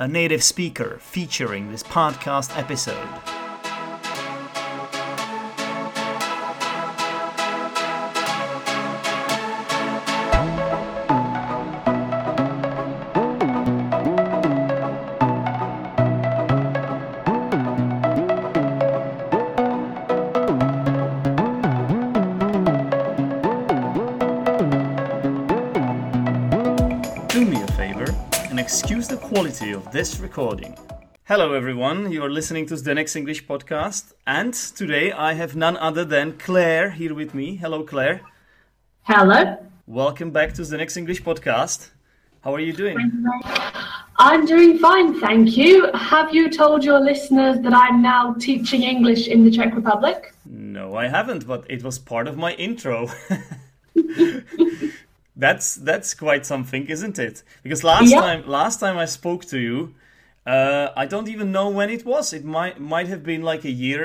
a native speaker featuring this podcast episode. This recording. Hello, everyone. You are listening to the Zdenek's English podcast, and today I have none other than Clare here with me. Hello, Clare. Hello. Welcome back to the Zdenek's English podcast. How are you doing? I'm doing fine, thank you. Have you told your listeners that I'm now teaching English in the Czech Republic? No, I haven't, but it was part of my intro. that's that's quite something, isn't it? Because last Yeah. time last time I spoke to you, uh, I don't even know when it was. It might might have been like a year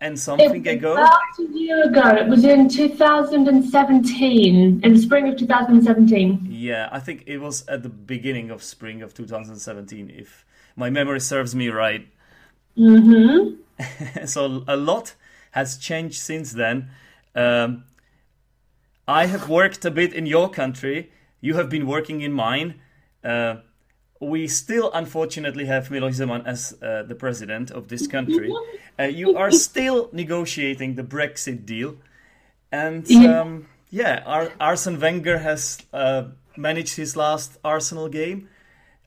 and something it was ago. about a year ago. It was in 2017, in the spring of 2017. Yeah, I think it was at the beginning of spring of 2017, if my memory serves me right. Mm-hmm. so a lot has changed since then. Um, I have worked a bit in your country. You have been working in mine. Uh, we still, unfortunately, have Miloš Zeman as uh, the president of this country. Uh, you are still negotiating the Brexit deal, and Yeah. um, yeah, Ar- Arsene Wenger has uh, managed his last Arsenal game,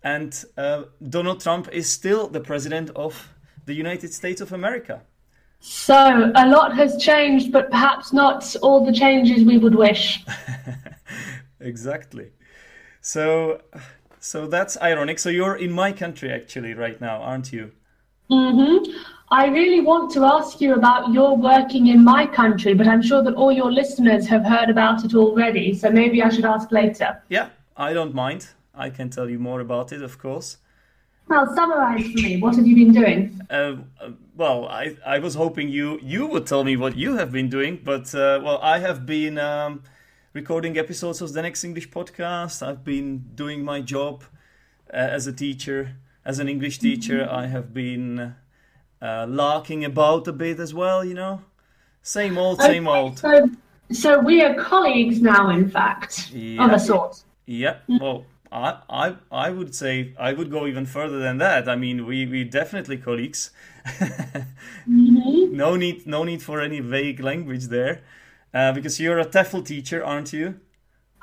and uh, Donald Trump is still the president of the United States of America. So a lot has changed, but perhaps not all the changes we would wish. Exactly. So, so that's ironic. So you're in my country actually right now, aren't you? Mm-hmm. I really want to ask you about your working in my country, but I'm sure that all your listeners have heard about it already, so maybe I should ask later. Yeah, I don't mind. I can tell you more about it, of course. Well, summarize for me. What have you been doing? Uh, uh, well, I, I was hoping you you would tell me what you have been doing, but uh, well, I have been um, recording episodes of the Zdenek's English podcast. I've been doing my job uh, as a teacher, as an English teacher. I have been uh, larking about a bit as well. You know, same old, same Okay, old. So, so we are colleagues now, in fact, of a sort. Yeah, well, I, I, I would say I would go even further than that. I mean, we we definitely colleagues. Mm-hmm. no need, no need for any vague language there, uh, because you're a TEFL teacher, aren't you?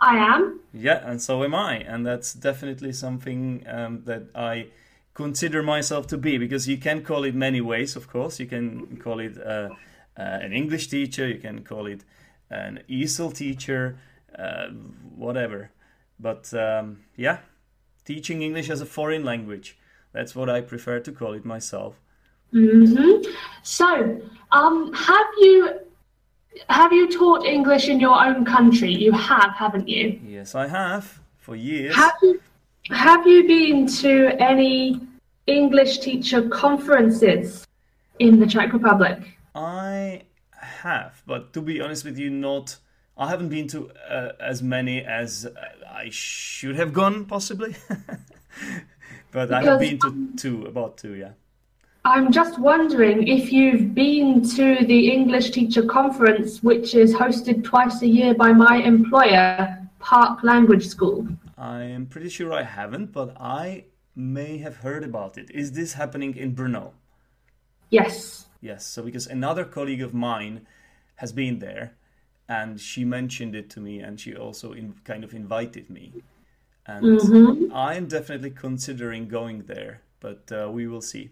I am. Yeah, and so am I, and that's definitely something um, that I consider myself to be. Because you can call it many ways, of course. You can call it uh, uh, an English teacher, you can call it an ESL teacher, uh, whatever. But um, yeah, teaching English as a foreign language. That's what I prefer to call it myself. hmm So, um, have you have you taught English in your own country? You have, haven't you? Yes, I have for years. Have you have you been to any English teacher conferences in the Czech Republic? I have, but to be honest with you, not. I haven't been to uh, as many as I should have gone, possibly. but I have been to two, about two, yeah. I'm just wondering if you've been to the English Teacher Conference, which is hosted twice a year by my employer, Park Language School. I am pretty sure I haven't, but I may have heard about it. Is this happening in Brno? Yes. Yes, so because another colleague of mine has been there, and she mentioned it to me, and she also in, kind of invited me, and Mhm. I am definitely considering going there, but uh, we will see.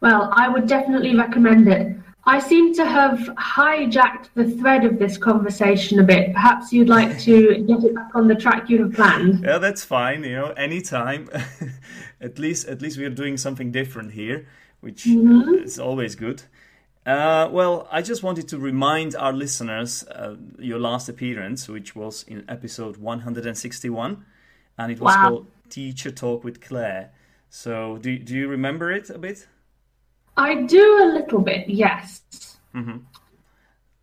Well, I would definitely recommend it. I seem to have hijacked the thread of this conversation a bit. Perhaps you'd like to get it back on the track you have planned. Yeah, that's fine. You know, anytime. at least, at least we are doing something different here, which is always good. Uh, well, I just wanted to remind our listeners uh, your last appearance, which was in episode 161, and it was Wow. called Teacher Talk with Clare. So, do do you remember it a bit? I do a little bit, yes.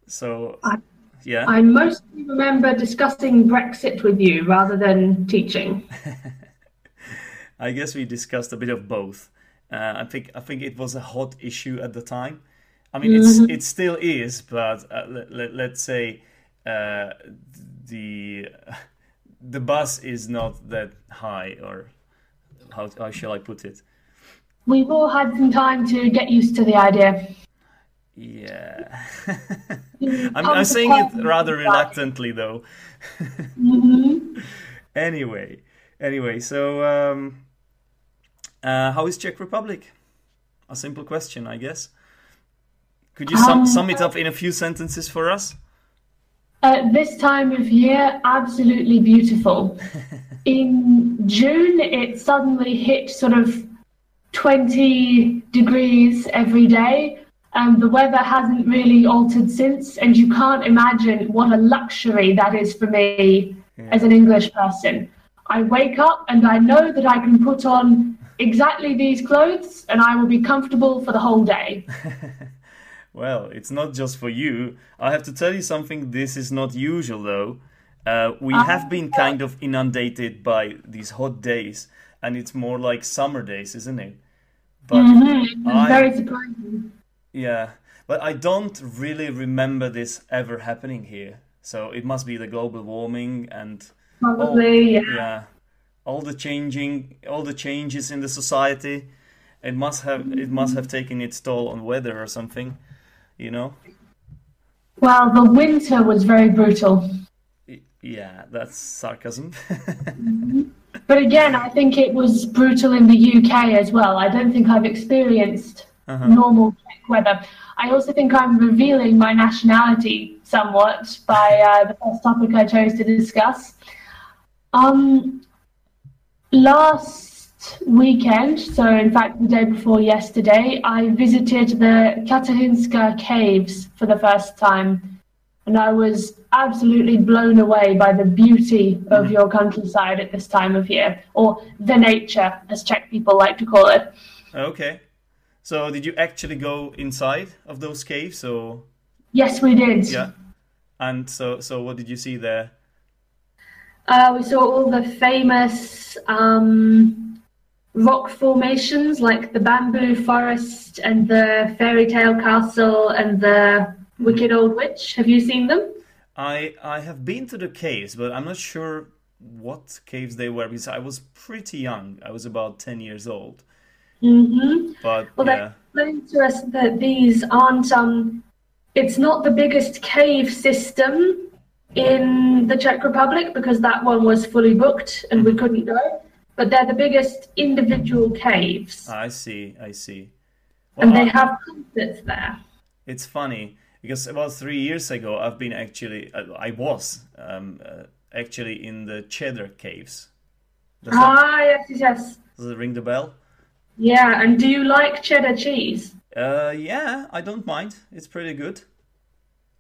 So, I- yeah. I mostly remember discussing Brexit with you rather than teaching. I guess we discussed a bit of both. Uh, I think I think it was a hot issue at the time. I mean, it's Mm-hmm. it still is, but uh, let, let, let's say uh, the the buzz is not that high, or how how shall I put it? We've all had some time to get used to the idea. Yeah, I'm, I'm saying it rather reluctantly, though. Mhm. Anyway, anyway, so um, uh, how is Czech Republic? A simple question, I guess. Could you sum, Um, sum it up in a few sentences for us? At this time of year, absolutely beautiful. In June, it suddenly hit sort of 20 degrees every day. And the weather hasn't really altered since. And you can't imagine what a luxury that is for me as an English person. I wake up and I know that I can put on exactly these clothes and I will be comfortable for the whole day. Well, it's not just for you. I have to tell you something. This is not usual, though. Uh, we have been kind of inundated by these hot days, and it's more like summer days, isn't it? But It's I- very surprising. Yeah, but I don't really remember this ever happening here. So it must be the global warming and Probably, yeah. yeah, all the changing, all the changes in the society. It must have it must have taken its toll on weather or something, you know. Well, the winter was very brutal. Yeah, that's sarcasm. But again, I think it was brutal in the UK as well. I don't think I've experienced normal weather. I also think I'm revealing my nationality somewhat by uh, the first topic I chose to discuss. Um, last weekend, so in fact the day before yesterday, I visited the Katarinska caves for the first time. And I was absolutely blown away by the beauty of your countryside at this time of year, or the nature, as Czech people like to call it. okay. So did you actually go inside of those caves or Yes, we did. yeah? And so so what did you see there? Uh, we saw all the famous um, rock formations like the bamboo forest and the fairy tale castle and the wicked old witch. Have you seen them? I I have been to the caves, but I'm not sure what caves they were because I was pretty young. I was about 10 years old. Mm-hmm. But Well, yeah. they explained to us that these aren't. Um, it's not the biggest cave system in the Czech Republic because that one was fully booked and we couldn't go. But they're the biggest individual caves, I see, I see. and they I- have concerts there. it's funny because about three years ago, I've been actually, I was um, uh, actually in the Cheddar Caves. Does that, Ah, yes, yes, yes. does it ring the bell? Yeah, and do you like cheddar cheese? Uh, yeah, I don't mind. It's pretty good.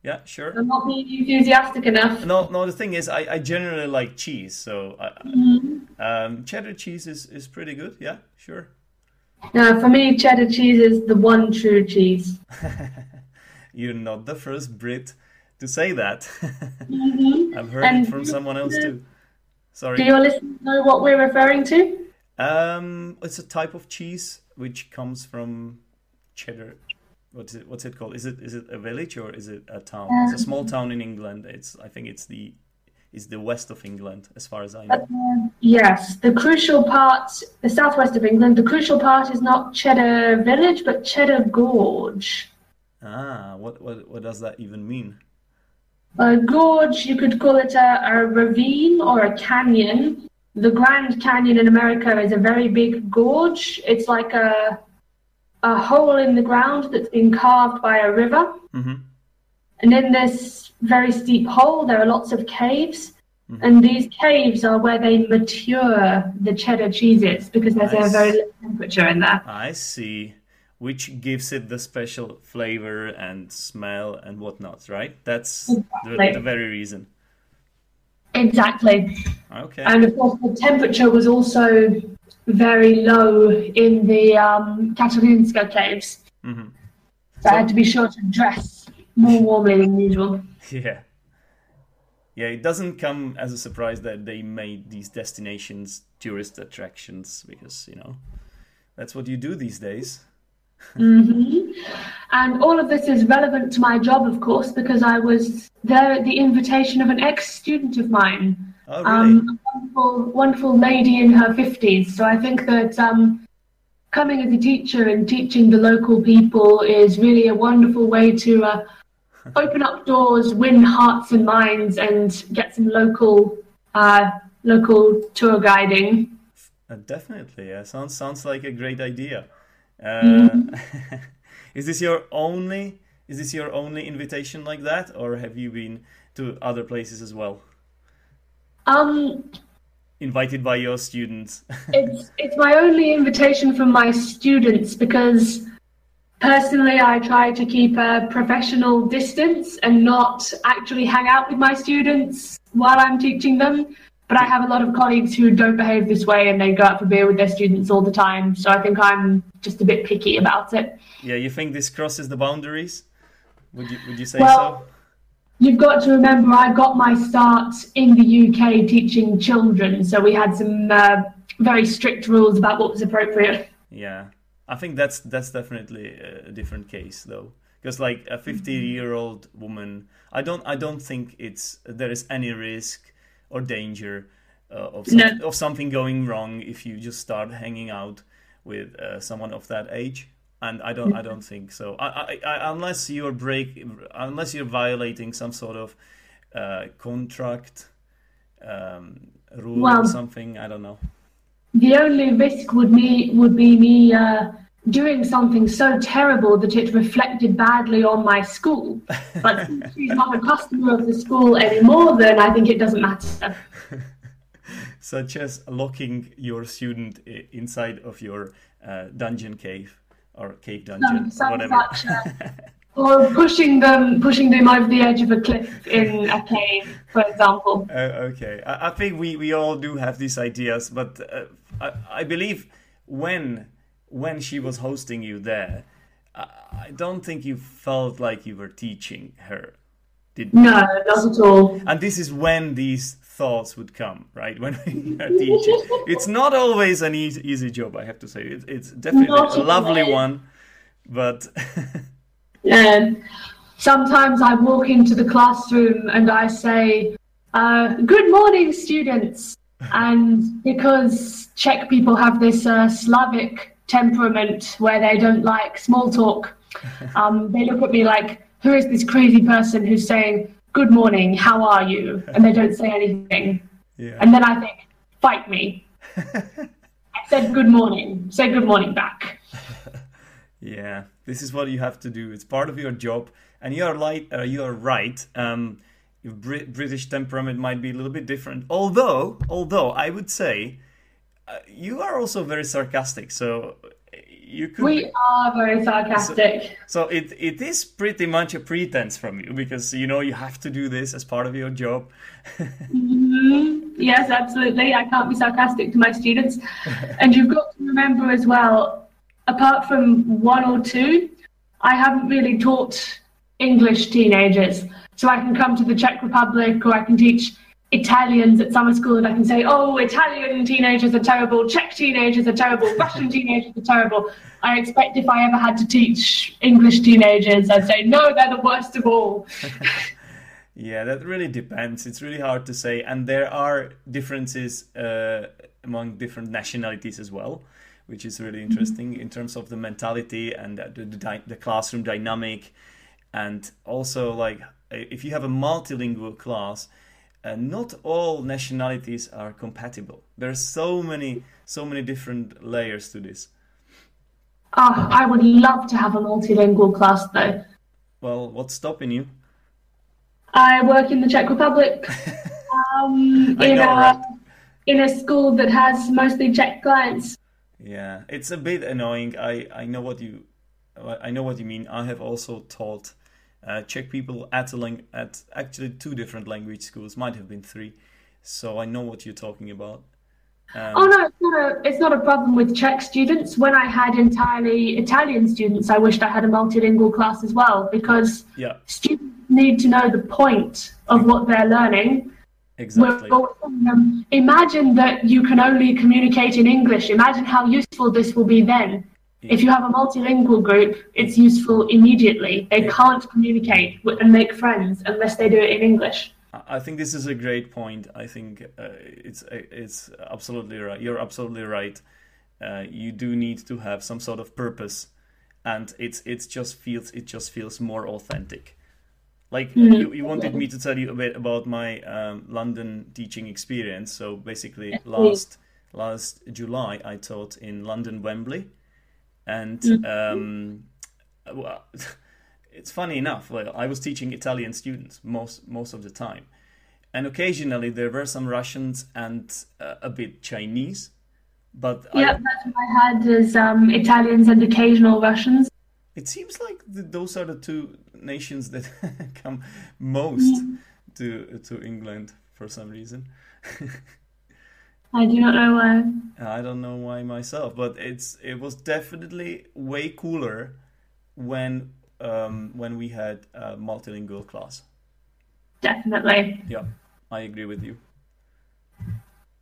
Yeah, sure. I'm not being enthusiastic enough. No, no. The thing is, I, I generally like cheese, so I, Mm-hmm. Um, cheddar cheese is, is pretty good. Yeah, sure. No, for me, cheddar cheese is the one true cheese. You're not the first Brit to say that. Mm-hmm. I've heard And it from someone else too. Sorry. Do your listeners know what we're referring to? Um, it's a type of cheese which comes from cheddar. What's it? What's it called? Is it is it a village or is it a town? It's a small town in England. It's I think it's the is the west of England as far as I know. Yes, the crucial part, the southwest of England, the crucial part is not Cheddar Village, but Cheddar Gorge. Ah, what what what does that even mean? A gorge, you could call it a, a ravine or a canyon. The Grand Canyon in America is a very big gorge. It's like a a hole in the ground that's been carved by a river. hmm And in this very steep hole, there are lots of caves. And these caves are where they mature the cheddar cheeses because there's a very low temperature in there. I see. Which gives it the special flavor and smell and whatnot, right? That's the, Exactly. the very reason. Exactly. Okay. And of course, the temperature was also very low in the um, Katarinska caves. Mhm. So I had to be sure to dress more warmly than usual. Yeah. yeah, it doesn't come as a surprise that they made these destinations tourist attractions because you know that's what you do these days. hmm And all of this is relevant to my job, of course, because I was there at the invitation of an ex-student of mine, Oh, really? um, a wonderful, wonderful lady in her fifties. So I think that um, coming as a teacher and teaching the local people is really a wonderful way to uh, open up doors, win hearts and minds, and get some local, uh, local tour guiding. Uh, definitely, yeah. Sounds sounds like a great idea. Uh, is this your only? Is this your only invitation like that, or have you been to other places as well? Um, Invited by your students? it's it's my only invitation from my students because personally I try to keep a professional distance and not actually hang out with my students while I'm teaching them. But I have a lot of colleagues who don't behave this way and they go out for beer with their students all the time. So I think I'm just a bit picky about it. yeah, you think this crosses the boundaries? Would you Would you say Well- so? You've got to remember, I got my start in the UK teaching children, so we had some uh, very strict rules about what was appropriate. Yeah, I think that's that's definitely a different case though, because like a fifty-year-old woman, I don't I don't think it's there is any risk or danger uh, of some, No. of something going wrong if you just start hanging out with uh, someone of that age. And I don't I don't think so. I, I, I, unless you're break unless you're violating some sort of uh, contract um, rule or something. I don't know. The only risk would me would be me uh, doing something so terrible that it reflected badly on my school. But since she's not a customer of the school anymore, then I think it doesn't matter. such as locking your student inside of your uh, dungeon cave or cave dungeon, Some, some whatever. such, uh, or pushing them pushing them over the edge of a cliff in a cave, for example. Uh, okay, I, I think we, we all do have these ideas, but uh, I, I believe when when she was hosting you there, I, I don't think you felt like you were teaching her. Did No, not at all. and this is when these thoughts would come right when we are teaching it's not always an easy, easy job i have to say it, it's definitely Not a lovely always. one but And sometimes I walk into the classroom and I say, uh, "Good morning, students." And because Czech people have this uh, Slavic temperament where they don't like small talk, um, they look at me like, "Who is this crazy person who's saying good morning? How are you?" And they don't say anything. yeah And then I think, "Fight me." I said good morning. Say good morning back. yeah this is what you have to do it's part of your job and you are like uh, you are right um british temperament might be a little bit different although although i would say uh, you are also very sarcastic so you could We are very sarcastic. So it it is pretty much a pretense from you because you know you have to do this as part of your job. Mhm. Yes, absolutely. I can't be sarcastic to my students. and you've got to remember as well, apart from one or two, I haven't really taught English teenagers. So I can come to the Czech Republic or I can teach Italians at summer school and I can say, oh, Italian teenagers are terrible, Czech teenagers are terrible, Russian teenagers are terrible. I expect if I ever had to teach English teenagers, I'd say, no, they're the worst of all. Yeah, that really depends. It's really hard to say, and there are differences uh, among different nationalities as well, which is really interesting in terms of the mentality and the, the, the classroom dynamic, and also like if you have a multilingual class, uh, not all nationalities are compatible. There are so many, so many different layers to this. Oh, I would love to have a multilingual class though. Well, what's stopping you? I work in the Czech Republic um, in, know, a, right? in a school that has mostly Czech clients. Yeah, it's a bit annoying. I, I know what you I know what you mean. I have also taught uh, Czech people at a lang- at actually two different language schools, might have been three. So I know what you're talking about. Um, Oh no, it's not a it's not a problem with Czech students. When I had entirely Italian students, I wished I had a multilingual class as well because Yeah, students need to know the point of what they're learning. Exactly. Um, imagine that you can only communicate in English. Imagine how useful this will be then. If you have a multilingual group, it's useful immediately. They can't communicate and make friends unless they do it in English. I think this is a great point. I think uh, it's it's absolutely right. You're absolutely right. Uh, you do need to have some sort of purpose, and it's it's just feels it just feels more authentic. Like mm-hmm. you, you wanted me to tell you a bit about my um, London teaching experience. So basically, last last July I taught in London Wembley, and mm-hmm. um, well, it's funny enough. Well, I was teaching Italian students most most of the time, and occasionally there were some Russians and uh, a bit Chinese. But yeah, I, that's what I had is um, Italians and occasional Russians. It seems like the, those are the two nations that come most to to England for some reason. I do not know why. I don't know why myself, but it's it was definitely way cooler when um, when we had a multilingual class. Definitely. Yeah, I agree with you.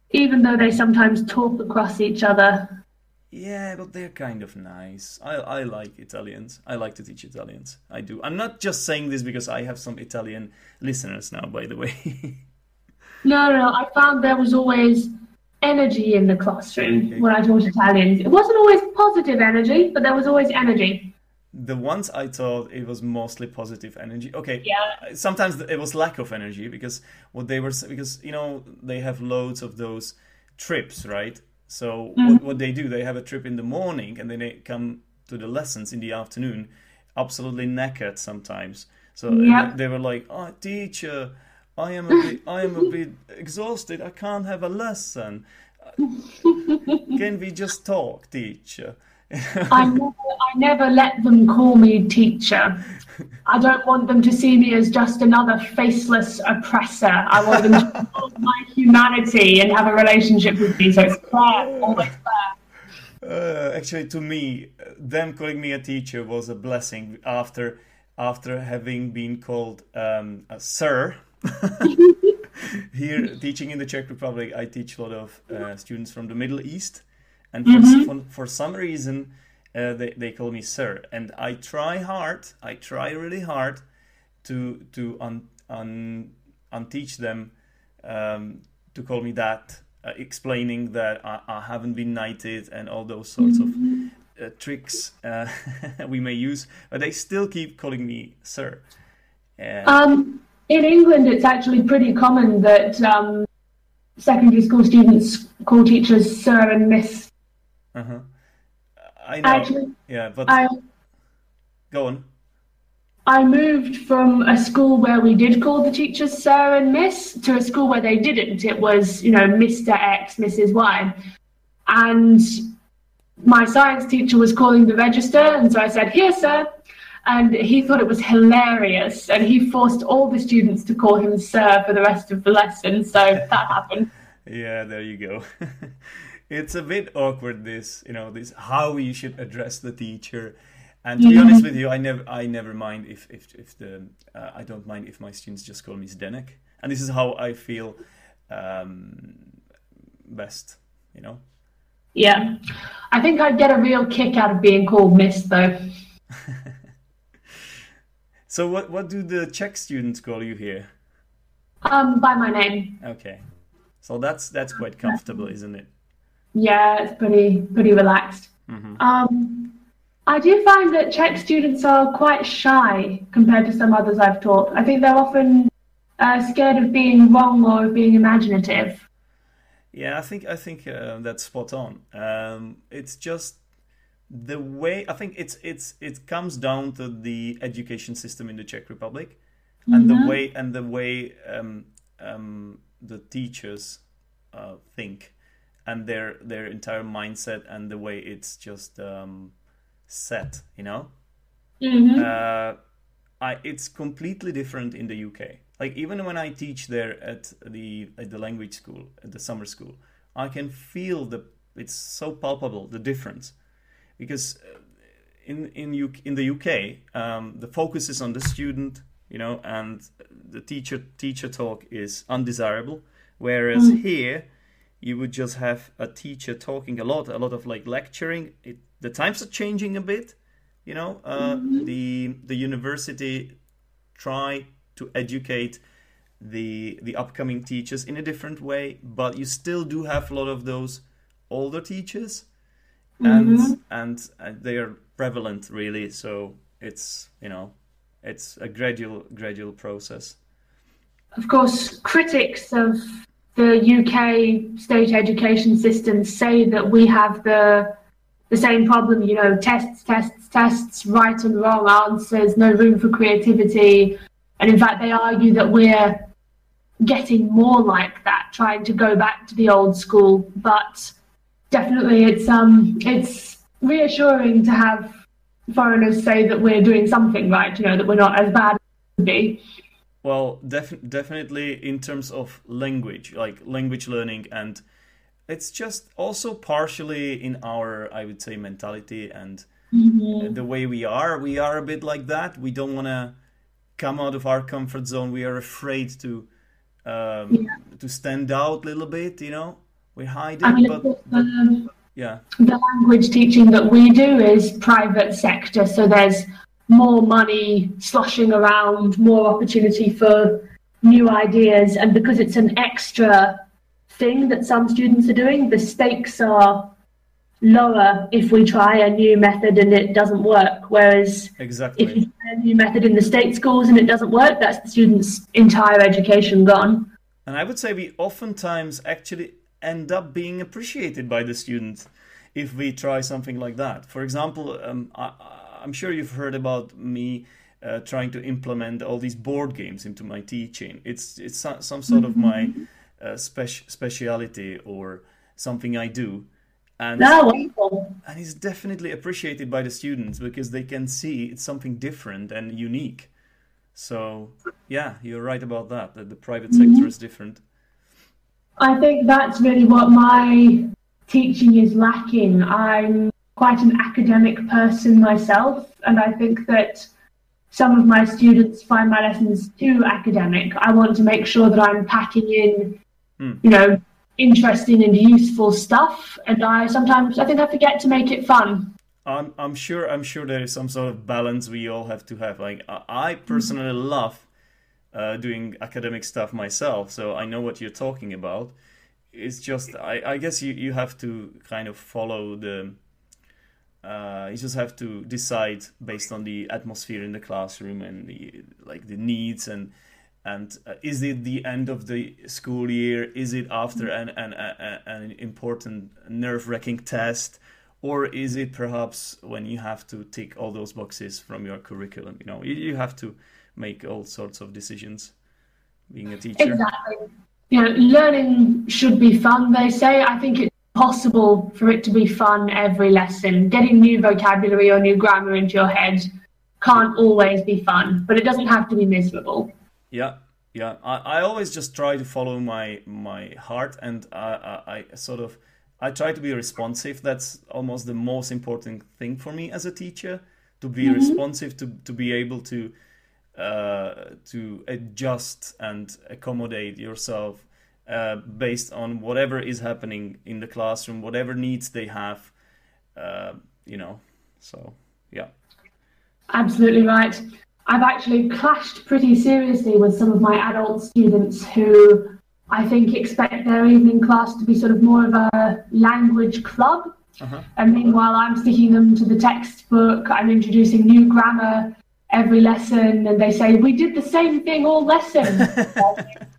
Even though they sometimes talk across each other. Yeah, but they're kind of nice. I I like Italians. I like to teach Italians. I do. I'm not just saying this because I have some Italian listeners now, by the way. no, no, no. I found there was always energy in the classroom okay. when I taught Italians. It wasn't always positive energy, but there was always energy. The ones I taught, it was mostly positive energy. Okay. Yeah. Sometimes it was lack of energy because what they were because you know they have loads of those trips, right? So mm-hmm. what, what they do, they have a trip in the morning and then they come to the lessons in the afternoon, absolutely knackered sometimes. So they were like, "Oh, teacher, I am a bit, I am a bit exhausted. I can't have a lesson. Can we just talk, teacher?" I never, I never let them call me teacher. I don't want them to see me as just another faceless oppressor. I want them to know my humanity and have a relationship with me. So it's fair, always fair. Uh, actually, to me, them calling me a teacher was a blessing after after having been called um, a sir. Here, teaching in the Czech Republic, I teach a lot of uh, students from the Middle East, and for, mm-hmm. for, for some reason, uh, they, they call me sir and i try hard i try really hard to to un, un, unteach them um, to call me that uh, explaining that I, I, haven't been knighted and all those sorts mm-hmm. of uh, tricks uh, we may use but they still keep calling me sir um, in england it's actually pretty common that um, secondary school students call teachers sir and miss uh-huh. I know. Actually, yeah, but I, go on. I moved from a school where we did call the teachers sir and miss to a school where they didn't. It was, you know, Mr. X, Mrs. Y. And my science teacher was calling the register, and so I said, Here, sir. And he thought it was hilarious, and he forced all the students to call him sir for the rest of the lesson. So that happened. Yeah, there you go. it's a bit awkward this you know this how you should address the teacher. And to be honest with you i never i never mind if if, if the uh, i don't mind if my students just call me zdenek. And this is how i feel um, best you know? Yeah. I think i'd get a real kick out of being called miss though. So what what do the czech students call you here? Um by my name. Okay. So that's that's quite comfortable isn't it yeah, it's pretty pretty relaxed. Mm-hmm. Um, I do find that Czech students are quite shy compared to some others I've taught. I think they're often uh, scared of being wrong or of being imaginative. Yeah, I think I think uh, that's spot on. Um, it's just the way I think it's it's it comes down to the education system in the Czech Republic, and mm-hmm. the way and the way um, um, the teachers uh, think and their their entire mindset and the way it's just um, set you know mm-hmm. uh, I, it's completely different in the UK like even when I teach there at the at the language school at the summer school I can feel the it's so palpable the difference because uh, in in UK, in the UK um, the focus is on the student you know, and the teacher teacher talk is undesirable. Whereas Mm. here, you would just have a teacher talking a lot, a lot of like lecturing. It, the times are changing a bit, you know. Uh, The the university try to educate the the upcoming teachers in a different way, but you still do have a lot of those older teachers, and and uh, they are prevalent really. So it's you know it's a gradual gradual process. Of course, critics of the UK state education system say that we have the the same problem, you know, tests, tests, tests, right and wrong answers, no room for creativity. And in fact, they argue that we're getting more like that, trying to go back to the old school. But definitely, it's um, it's reassuring to have foreigners say that we're doing something right, you know, that we're not as bad as we be. Well, def- definitely in terms of language, like language learning, and it's just also partially in our, I would say, mentality and the way we are. We are a bit like that. We don't want to come out of our comfort zone. We are afraid to um, to stand out a little bit. You know, we hide I it, mean, but um, yeah, the language teaching that we do is private sector, so there's more money sloshing around, more opportunity for new ideas, and because it's an extra thing that some students are doing, the stakes are lower if we try a new method and it doesn't work. Whereas if you try a new method in the state schools and it doesn't work, that's the student's entire education gone. And I would say we oftentimes actually end up being appreciated by the students if we try something like that. For example, um, I, I'm sure you've heard about me uh, trying to implement all these board games into my teaching. It's it's so- some sort of my uh, spec- speciality or something I do, and No, and it's definitely appreciated by the students because they can see it's something different and unique. So yeah, you're right about that. That the private sector is different. I think that's really what my teaching is lacking. I'm quite an academic person myself, and I think that some of my students find my lessons too academic. I want to make sure that I'm packing in, Hmm. you know, interesting and useful stuff, and I sometimes I think I forget to make it fun. I'm I'm sure I'm sure there is some sort of balance we all have to have. Like I, I personally love uh, doing academic stuff myself, so I know what you're talking about. It's just I, I guess you, you have to kind of follow the. Uh, you just have to decide based on the atmosphere in the classroom and the like the needs and and uh, is it the end of the school year? Is it after an an, an, an important nerve wracking test? or is it perhaps when you have to tick all those boxes from your curriculum you know you, you have to make all sorts of decisions being a teacher Exactly. You know, learning should be fun, they say. I think it's possible for it to be fun every lesson. Getting new vocabulary or new grammar into your head can't always be fun, but it doesn't have to be miserable. yeah yeah I, I always just try to follow my my heart and I, I, I sort of i try to be responsive that's almost the most important thing for me as a teacher to be responsive to, to be able to uh, to adjust and accommodate yourself uh, based on whatever is happening in the classroom, whatever needs they have, uh, you know. So, yeah. Absolutely right. I've actually clashed pretty seriously with some of my adult students who I think expect their evening class to be sort of more of a language club. Uh-huh. And meanwhile, I'm sticking them to the textbook, I'm introducing new grammar every lesson, and they say, We did the same thing all lesson.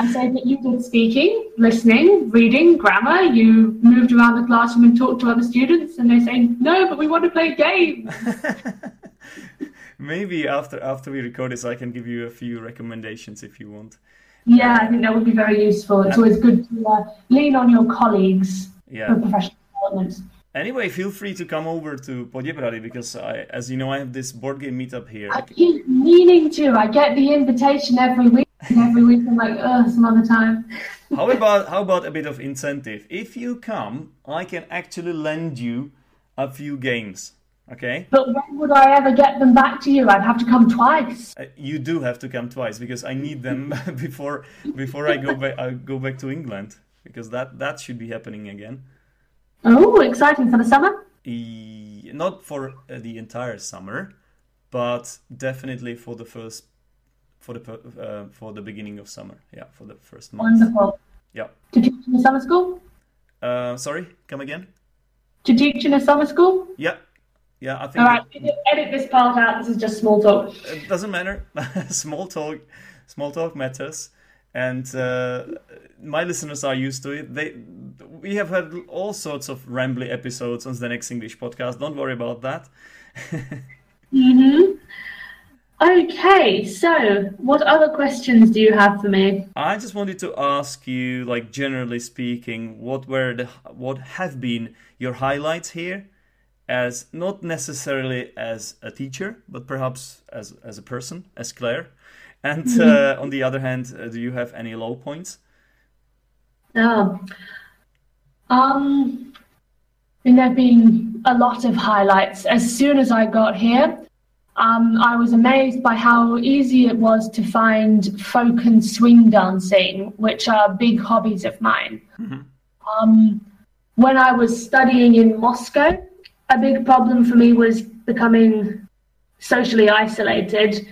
I said that you did speaking, listening, reading, grammar, you moved around the classroom and talked to other students, and they say, No, but we want to play games. Maybe after after we record this, I can give you a few recommendations if you want. Yeah, I think that would be very useful. It's always good to uh, lean on your colleagues Yeah. for professional development. Anyway, feel free to come over to Poděbrady because I, as you know, I have this board game meetup here. I keep meaning to. I get the invitation every week, and every week I'm like, ugh, some other time. How about how about a bit of incentive? If you come, I can actually lend you a few games. Okay. But when would I ever get them back to you? I'd have to come twice. Uh, you do have to come twice because I need them before before I go back. I go back to England because that that should be happening again. Oh, exciting for the summer. E- not for uh, the entire summer, but definitely for the first for the uh, for the beginning of summer. Yeah, for the first month. Wonderful. Yeah. To teach in a summer school? Uh, sorry, come again. To teach in a summer school? Yeah, yeah. I think All right, edit, edit this part out. This is just small talk. it doesn't matter. small talk, small talk matters, and uh, my listeners are used to it. They, we have had all sorts of rambly episodes on the Zdenek's English podcast. Don't worry about that. hmm Okay, so what other questions do you have for me? I just wanted to ask you, like generally speaking, what were the what have been your highlights here, as not necessarily as a teacher, but perhaps as as a person, as Clare. And uh, on the other hand, uh, do you have any low points? Oh. Um, I mean, there have been a lot of highlights. As soon as I got here, um, I was amazed by how easy it was to find folk and swing dancing, which are big hobbies of mine. Um, when I was studying in Moscow, a big problem for me was becoming socially isolated.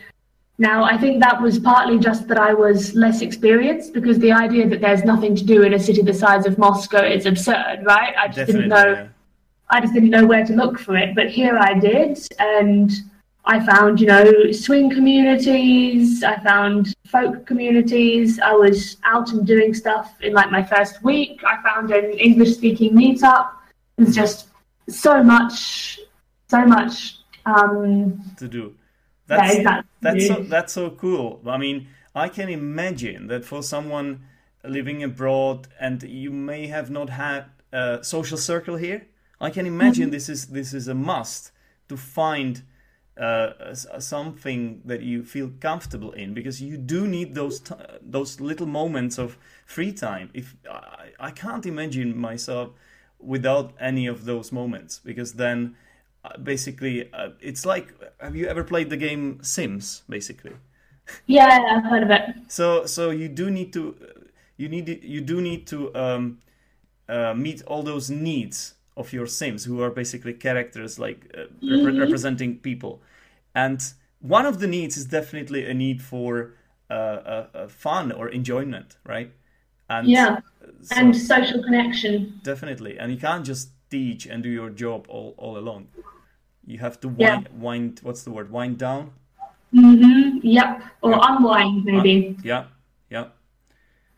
Now, I think that was partly just that I was less experienced because the idea that there's nothing to do in a city the size of Moscow is absurd, right? I just Definitely. didn't know yeah. I just didn't know where to look for it. But here I did, and I found, you know, swing communities, I found folk communities. I was out and doing stuff in like my first week. I found an English speaking meetup. There's just so much, so much. Um, to do. yeah, That's exactly. that's so, that's so cool. I mean, I can imagine that for someone living abroad and you may have not had a social circle here. I can imagine this is this is a must to find uh, something that you feel comfortable in because you do need those t- those little moments of free time. If I, I can't imagine myself without any of those moments because then uh, basically uh, it's like have you ever played the game Sims basically Yeah, I've heard of it. so so you do need to you need you do need to um, uh, meet all those needs of your Sims who are basically characters like uh, repre- representing people and one of the needs is definitely a need for uh, uh, uh, fun or enjoyment right and Yeah, so- and social connection. Definitely, and you can't just teach and do your job all, all alone. You have to Yeah. wind, wind what's the word? Wind down. mm-hmm. Yep, or unwind maybe. Yeah, yeah,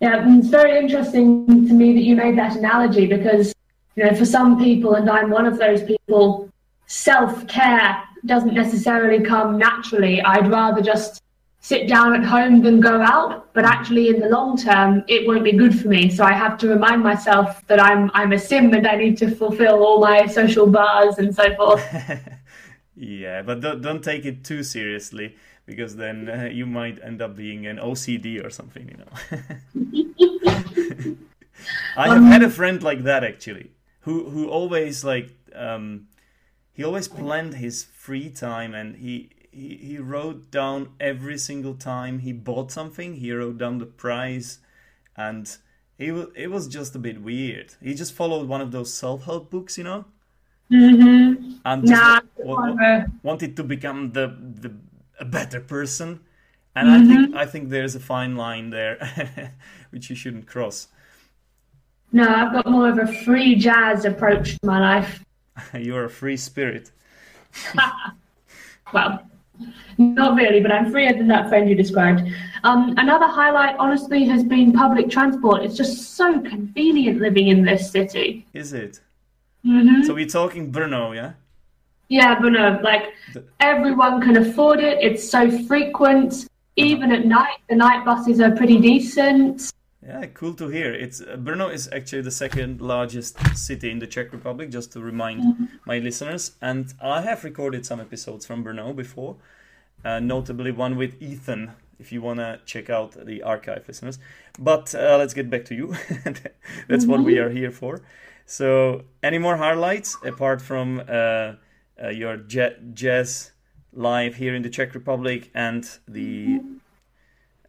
Yeah, it's very interesting to me that you made that analogy because, you know, for some people, and I'm one of those people, self care doesn't necessarily come naturally. I'd rather just sit down at home than go out, but actually, in the long term, it won't be good for me. So I have to remind myself that I'm I'm a sim and I need to fulfill all my social bars and so forth. yeah. But don't, don't take it too seriously because then uh, you might end up being an OCD or something. You know. I have had a friend like that actually, who who always like um, he always planned his free time and he, he he wrote down every single time he bought something. He wrote down the price, and he was it was just a bit weird. He just followed one of those self help books, you know, hmm and just Nah, wa- whatever. wanted to become the the a better person. And I think I think there's a fine line there, which you shouldn't cross. No, I've got more of a free jazz approach to my life. You're a free spirit. Well, not really, but I'm freer than that friend you described. Um, another highlight, honestly, has been public transport. It's just so convenient living in this city. Is it? hmm So we're talking Brno, yeah? Yeah, but no, like The- everyone can afford it. It's so frequent. Even at night, the night buses are pretty decent. Yeah, cool to hear. It's uh, Brno is actually the second largest city in the Czech Republic, just to remind my listeners. And I have recorded some episodes from Brno before, uh, notably one with Ethan. If you wanna check out the archive, listeners. But uh, let's get back to you. That's what we are here for. So, any more highlights apart from uh, uh, your jazz life here in the Czech Republic and the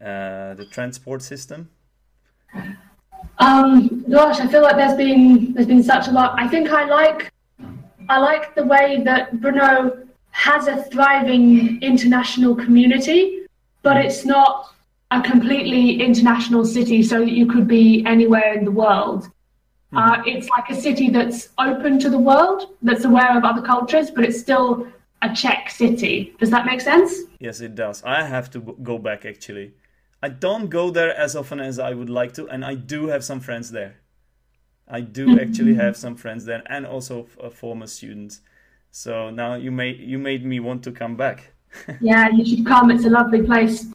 uh, the transport system? Um, gosh, I feel like there's been there's been such a lot. I think I like I like the way that Brno has a thriving international community, but it's not a completely international city so that you could be anywhere in the world. Mm-hmm. Uh, it's like a city that's open to the world, that's aware of other cultures, but it's still a Czech city. Does that make sense? Yes, it does. I have to go back actually. I don't go there as often as I would like to, and I do have some friends there. I do actually have some friends there, and also uh, former students. So now you made you made me want to come back. yeah, you should come. It's a lovely place.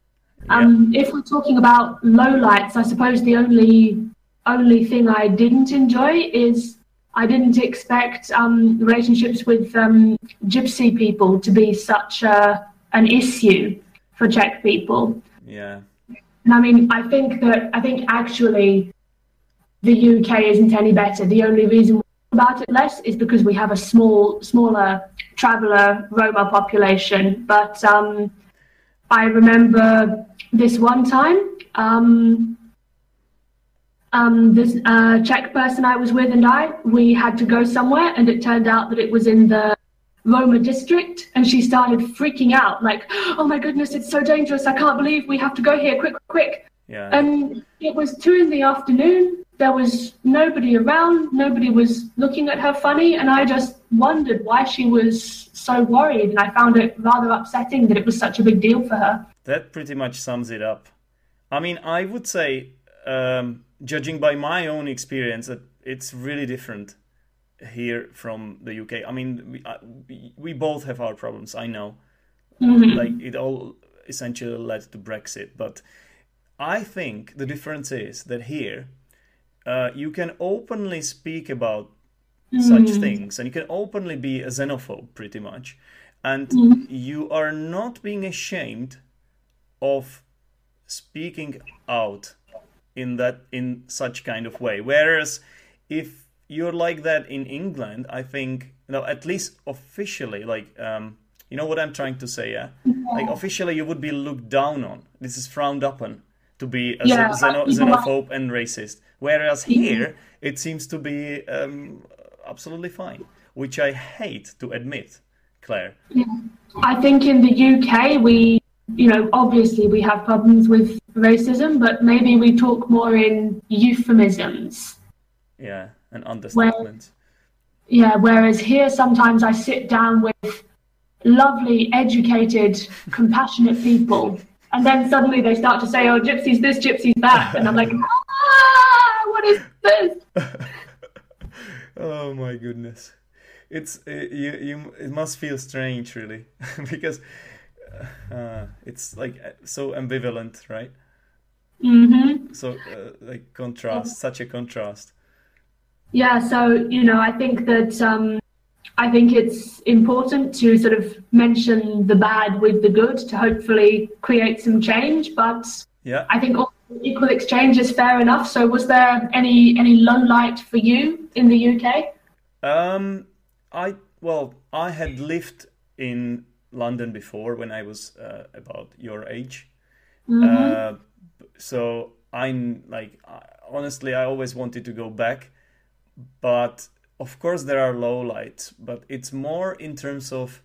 Um, yeah. If we're talking about lowlights, I suppose the only only thing I didn't enjoy is I didn't expect um, relationships with um, gypsy people to be such a, an issue for Czech people. Yeah. And I mean, I think that I think actually the UK isn't any better. The only reason about it less is because we have a small, smaller traveller Roma population. But um, I remember this one time. Um, um, this uh, Czech person I was with and I, we had to go somewhere, and it turned out that it was in the Roma district, and she started freaking out, like, "Oh my goodness, it's so dangerous! I can't believe we have to go here, quick, quick!" Yeah. And it was two in the afternoon. There was nobody around. Nobody was looking at her funny, and I just wondered why she was so worried. And I found it rather upsetting that it was such a big deal for her. That pretty much sums it up. I mean, I would say um, judging by my own experience, that it's really different here from the UK. I mean, we, uh, we both have our problems. I know, mm-hmm. like it all essentially led to Brexit, but I think the difference is that here uh, you can openly speak about mm-hmm. such things, and you can openly be a xenophobe, pretty much, and mm-hmm. you are not being ashamed of speaking out in that in such kind of way. Whereas if you're like that in England, I think you know at least officially, like um, you know what I'm trying to say, yeah? yeah. Like officially, you would be looked down on. This is frowned upon to be a yeah, xeno- xenophobe and racist. Whereas here, it seems to be um, absolutely fine, which I hate to admit, Clare. Yeah. I think in the UK, we, you know, obviously we have problems with racism, but maybe we talk more in euphemisms. Yeah, and understatement. Where, yeah, whereas here sometimes I sit down with lovely, educated, compassionate people, and then suddenly they start to say, "Oh, gypsy's this, gypsy's that," and I'm like, "Ah, what is this?" oh my goodness, it's uh, you. You it must feel strange, really, because uh, it's like uh, so ambivalent, right? Mm-hmm. So, uh, like contrast, such a contrast. Yeah. So you know, I think that um, I think it's important to sort of mention the bad with the good to hopefully create some change. But yeah, I think equal exchange is fair enough. So, was there any any low light for you in the UK? Um, I well, I had lived in London before when I was uh, about your age. Mm-hmm. Uh, so I'm like, honestly, I always wanted to go back, but of course there are low lights, but it's more in terms of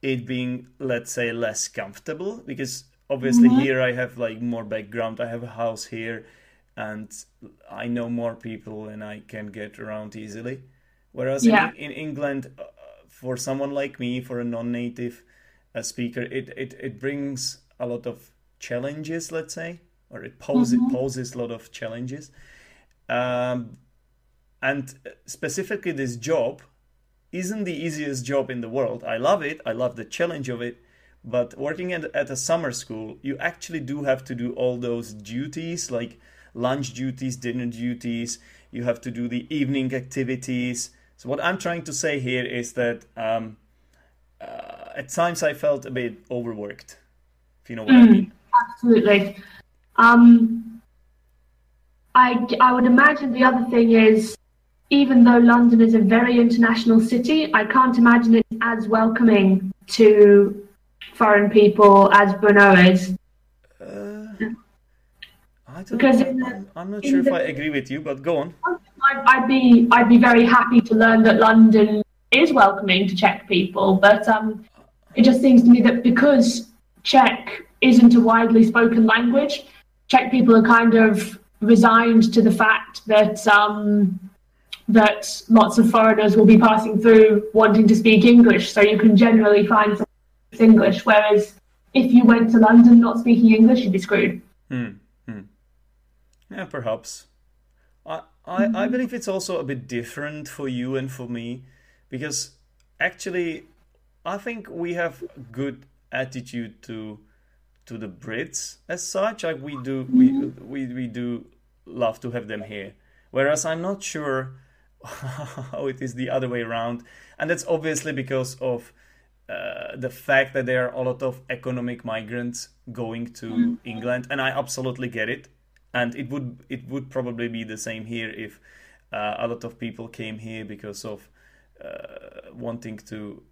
it being, let's say, less comfortable because obviously mm-hmm. here I have like more background. I have a house here, and I know more people and I can get around easily. Whereas yeah. in, in, England, uh, for someone like me, for a non-native uh, speaker, it, it it brings a lot of challenges. Let's say or it poses mm-hmm. poses a lot of challenges. Um, and specifically, this job isn't the easiest job in the world. I love it. I love the challenge of it. But working at, at a summer school, you actually do have to do all those duties like lunch duties, dinner duties. You have to do the evening activities. So, what I'm trying to say here is that um, uh, at times I felt a bit overworked, if you know what mm, I mean. Absolutely. Um, I, I would imagine the other thing is, even though London is a very international city, I can't imagine it as welcoming to foreign people as Brno is. Uh, I don't because know. The, I'm not sure if the, I agree with you, but go on. I'd be I'd be very happy to learn that London is welcoming to Czech people, but um, it just seems to me that because Czech isn't a widely spoken language, Czech people are kind of resigned to the fact that um, that lots of foreigners will be passing through wanting to speak English. So you can generally find some English, whereas if you went to London not speaking English, you'd be screwed. Hmm. hmm. Yeah, perhaps. I, I, I believe it's also a bit different for you and for me because actually I think we have good attitude to to the Brits as such. Like we do we we, we do love to have them here. Whereas I'm not sure how it is the other way around. And that's obviously because of uh, the fact that there are a lot of economic migrants going to England, and I absolutely get it and it would it would probably be the same here if uh, a lot of people came here because of uh, wanting to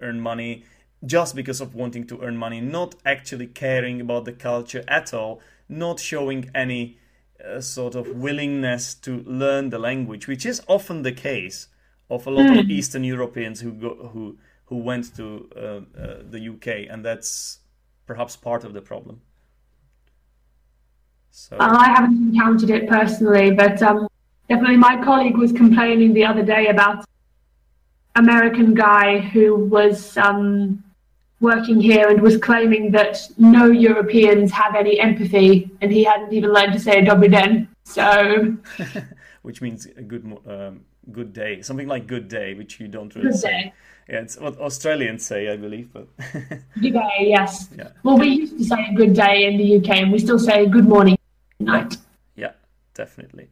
earn money just because of wanting to earn money not actually caring about the culture at all not showing any uh, sort of willingness to learn the language which is often the case of a lot mm. of hmm. eastern europeans who go who who went to uh, uh, the UK and that's perhaps part of the problem so uh, I haven't encountered it personally, but um, definitely my colleague was complaining the other day about American guy who was um, working here and was claiming that no Europeans have any empathy, and he hadn't even learned to say dobry den. So, which means a good um, good day, something like good day, which you don't really good say. Day. Yeah, it's what Australians say, I believe. But good day, yes. Yeah. Well, we used to say good day in the UK, and we still say good morning night. Yeah, definitely.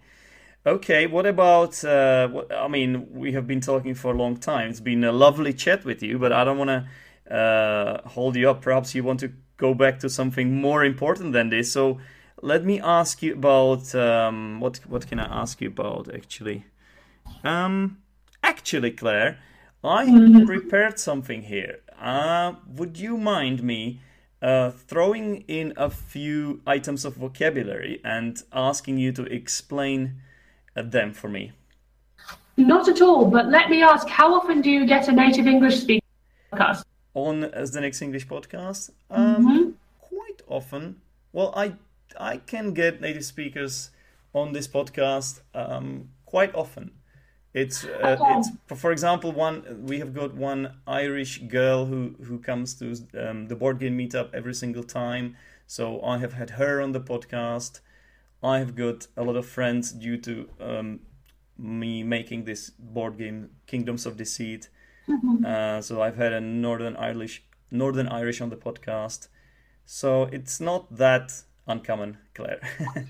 Okay, what about? Uh, what, I mean, we have been talking for a long time. It's been a lovely chat with you, but I don't want to uh, hold you up. Perhaps you want to go back to something more important than this. So let me ask you about um, what? What can I ask you about? Actually, um, actually, Clare, I mm-hmm. prepared something here. Uh, would you mind me? uh, throwing in a few items of vocabulary and asking you to explain uh, them for me. Not at all, but let me ask how often do you get a native English speaker podcast? On as the next English podcast? Um, mm-hmm. Quite often. Well, I I can get native speakers on this podcast um, quite often. It's uh, it's for example one we have got one Irish girl who who comes to um, the board game meetup every single time. So I have had her on the podcast. I have got a lot of friends due to um, me making this board game Kingdoms of Deceit. Mm-hmm. Uh, so I've had a Northern Irish Northern Irish on the podcast. So it's not that uncommon, Clare.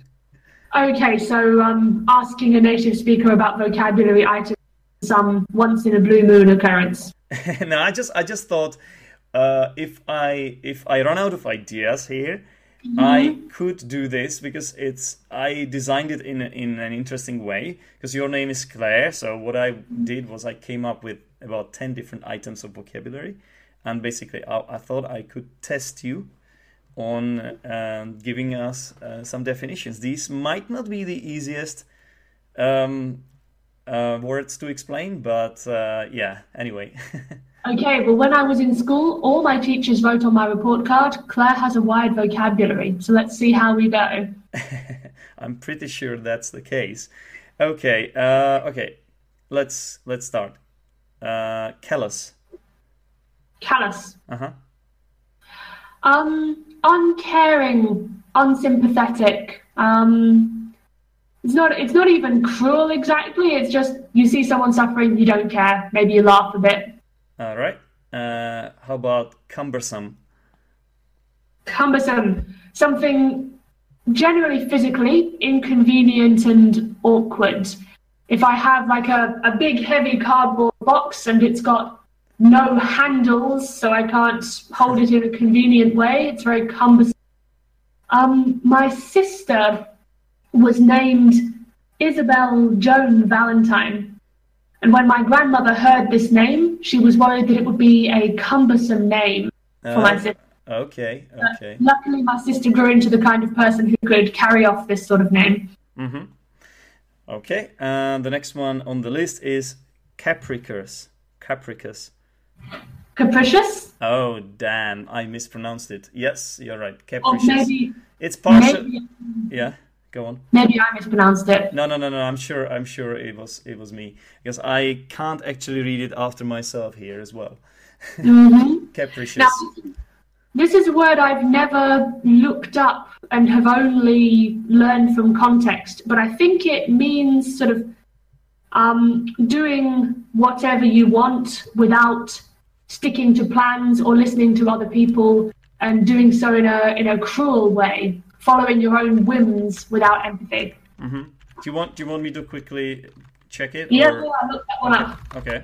Okay, so um, asking a native speaker about vocabulary items some once in a blue moon occurrence. no, I just I just thought uh, if I if I run out of ideas here, mm-hmm. I could do this because it's I designed it in in an interesting way because your name is Clare. So what I did was I came up with about ten different items of vocabulary, and basically I, I thought I could test you on um, giving us uh, some definitions. These might not be the easiest um, uh, words to explain, but uh, yeah, anyway. okay, well, when I was in school, all my teachers wrote on my report card, Clare has a wide vocabulary. So let's see how we go. I'm pretty sure that's the case. Okay, uh, okay, let's let's start. Uh, callous. Callous. Uh huh. Um, uncaring, unsympathetic. Um, it's not. It's not even cruel exactly. It's just you see someone suffering, you don't care. Maybe you laugh a bit. All right. Uh, how about cumbersome? Cumbersome. Something generally physically inconvenient and awkward. If I have like a, a big heavy cardboard box and it's got no handles, so I can't hold it in a convenient way. It's very cumbersome. Um, my sister was named Isabel Joan Valentine. And when my grandmother heard this name, she was worried that it would be a cumbersome name for my Uh, sister. okay, okay. Luckily, my sister grew into the kind of person who could carry off this sort of name. Mm-hmm. Okay, and the next one on the list is Capricus. Capricus. Capricious? Oh, damn, I mispronounced it. Yes, you're right. Or Capricious. maybe, It's partial. maybe, Yeah, go on. maybe I mispronounced it. No, no, no, no. I'm sure. I'm sure it was. It was me because I can't actually read it after myself here as well. hmm Capricious. Now, this is a word I've never looked up and have only learned from context, but I think it means sort of um, doing whatever you want without sticking to plans or listening to other people and doing so in a in a cruel way, following your own whims without empathy. hmm Do you want? Do you want me to quickly check it? Yeah, or- looked that one up. Okay.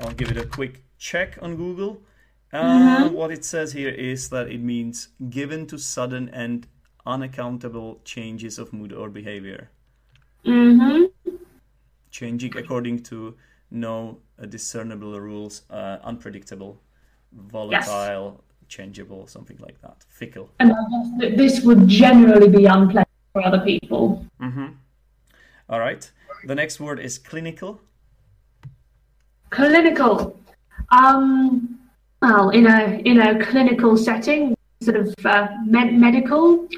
I'll give it a quick check on Google. Uh, Mm-hmm. What it says here is that it means given to sudden and unaccountable changes of mood or behavior, hmm changing according to no discernible rules, uh, unpredictable, volatile, changeable, something like that, fickle. And that this would generally be unpleasant for other people. hmm All right. The next word is clinical. Clinical. Um, well, in a in a clinical setting, sort of uh, med- medical,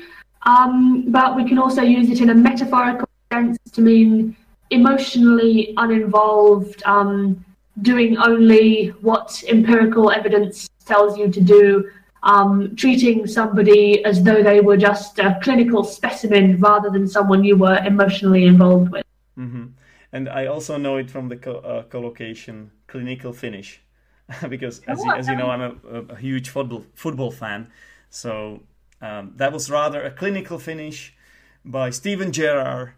um, but we can also use it in a metaphorical sense to mean emotionally uninvolved, um, doing only what empirical evidence tells you to do, um, treating somebody as though they were just a clinical specimen rather than someone you were emotionally involved with. hmm And I also know it from the co- uh, collocation clinical finish, because as, you, as you know, I'm a, a, a huge football football fan. So um, that was rather a clinical finish by Steven Gerrard.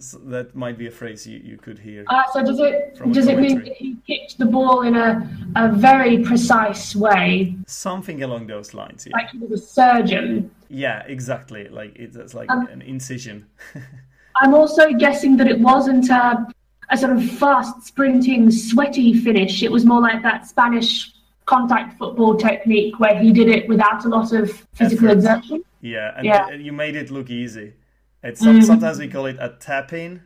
So that might be a phrase you, you could hear. Uh, so does it does it mean that he kicked the ball in a, a very precise way, Something along those lines. Yeah, like he was a surgeon? yeah exactly. Like it's, it's like Um, an incision. I'm also guessing that it wasn't a, a sort of fast, sprinting, sweaty finish. It was more like that Spanish contact football technique where he did it without a lot of physical Effort. exertion. Yeah, and Yeah. you made it look easy. It's some, Mhm. sometimes we call it a tapping.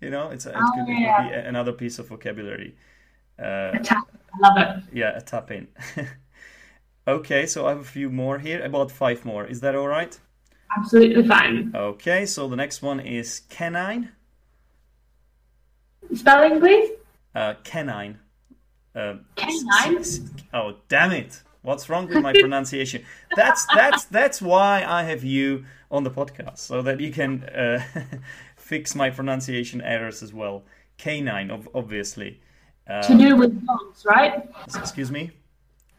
You know, it's a, it, Oh, could, it could be another piece of vocabulary. Uh. I love it. yeah, a tapping. okay, so I have a few more here, about five more. Is that all right? Absolutely fine. Okay, so the next one is canine. Spelling, please. Uh, canine. Uh, Canine? s- s- oh, damn it! What's wrong with my pronunciation? That's that's that's why I have you on the podcast, so that you can uh, fix my pronunciation errors as well. Canine, ob- obviously. To Uh, do with dogs, right? excuse me.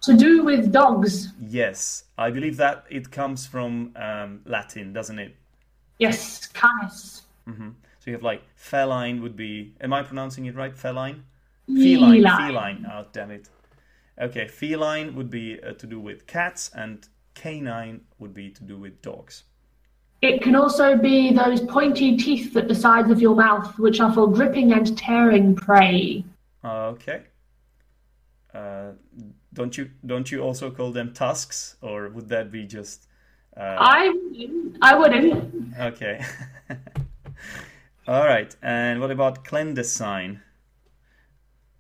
To do with dogs. Yes, I believe that it comes from um, Latin, doesn't it? Yes, canis. hmm So you have like feline would be. Am I pronouncing it right? Feline. Feline. Feline. Feline. Oh, damn it. Okay, feline would be uh, to do with cats, and canine would be to do with dogs. It can also be those pointy teeth at the sides of your mouth, which are for gripping and tearing prey. Okay. Uh, don't you don't you also call them tusks, or would that be just? Uh, I. I wouldn't. okay. All right. And what about clandestine?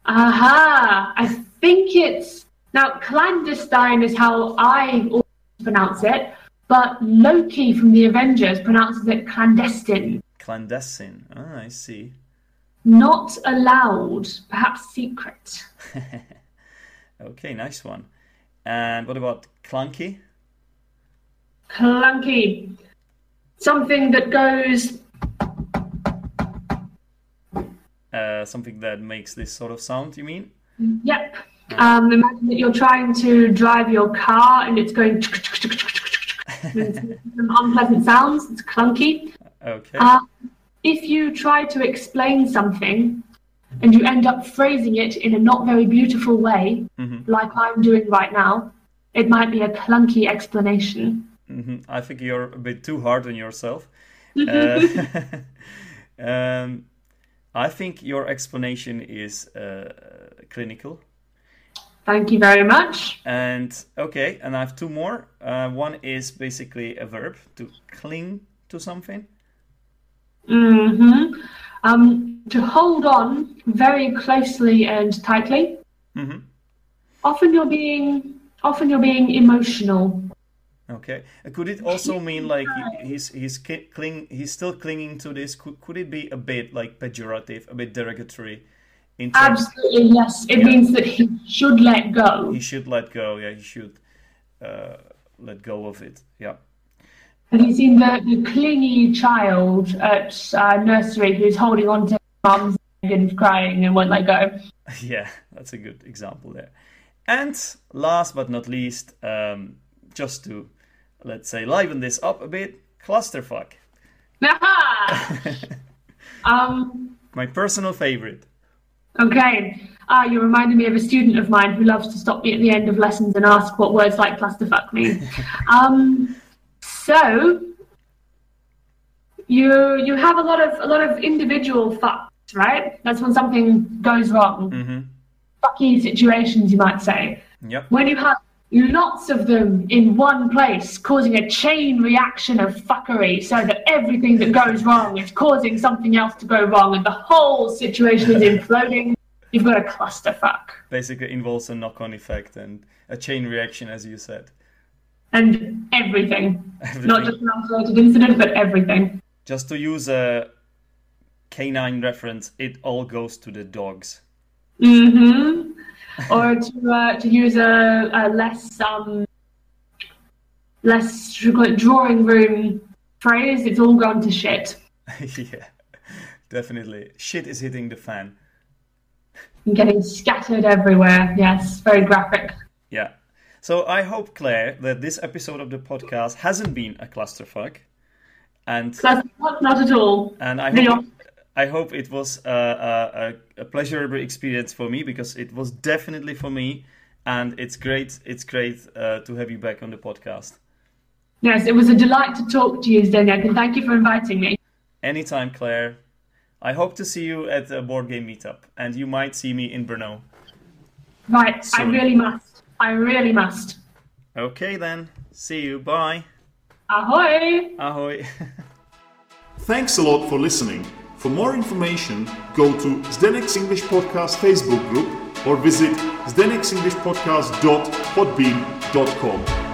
Aha! I think it's now clandestine is how I always pronounce it, but Loki from the Avengers pronounces it clandestine. Clandestine. Ah, I see. Not allowed, perhaps secret. Okay, nice one. And what about clunky? Clunky. Something that goes Uh, something that makes this sort of sound, you mean? Yep. Um, imagine that you're trying to drive your car and it's going some unpleasant sounds. It's clunky. Okay. Uh, if you try to explain something and you end up phrasing it in a not very beautiful way, Mhm. like I'm doing right now, it might be a clunky explanation. hmm I think you're a bit too hard on yourself. Uh, um, I think your explanation is uh, clinical. Thank you very much. And okay, and I have two more. Uh, one is basically a verb to cling to something. Mm-hmm. Um, to hold on very closely and tightly. Mm-hmm. Often you're being often you're being emotional. Okay. Uh, Could it also mean like he's he's cling he's still clinging to this? Could, could it be a bit like pejorative, a bit derogatory? In terms Absolutely, yes. It Yeah. means that he should let go. he should let go. Yeah, he should uh, let go of it. Yeah. Have you seen the, the clingy child at uh, nursery who's holding on to mum's leg and crying and won't let go? Yeah, that's a good example there. And last but not least, um, just to let's say liven this up a bit, clusterfuck. Um, My personal favorite. okay. Uh, you reminded me of a student of mine who loves to stop me at the end of lessons and ask what words like clusterfuck mean. um, so you you have a lot of a lot of individual fucks, right? That's when something goes wrong. hmm Fucky situations, you might say. Yep. when you have lots of them in one place, causing a chain reaction of fuckery, so that everything that goes wrong is causing something else to go wrong, and the whole situation is imploding, you've got a clusterfuck. Basically involves a knock-on effect and a chain reaction, as you said. And everything. Everything. Not just an isolated incident, but everything. Just to use a canine reference, it all goes to the dogs. hmm or to uh, to use a, a less um less should we call it drawing room phrase, it's all gone to shit. yeah, definitely. Shit is hitting the fan. and getting scattered everywhere. Yes, very graphic. Yeah. So I hope, Clare, that this episode of the podcast hasn't been a clusterfuck, and not, not at all. and I hope I hope it was a, a, a, a pleasurable experience for me because it was definitely for me, and it's great. It's great uh, to have you back on the podcast. Yes, it was a delight to talk to you, Zdenek, and thank you for inviting me. Anytime, Clare. I hope to see you at a board game meetup, and you might see me in Brno. Right, I really must. I really must. Okay, then. See you. Bye. Ahoy! Ahoy. Thanks a lot for listening. For more information, go to Zdenek's English Podcast Facebook group or visit zdenek'senglishpodcast.podbean.com.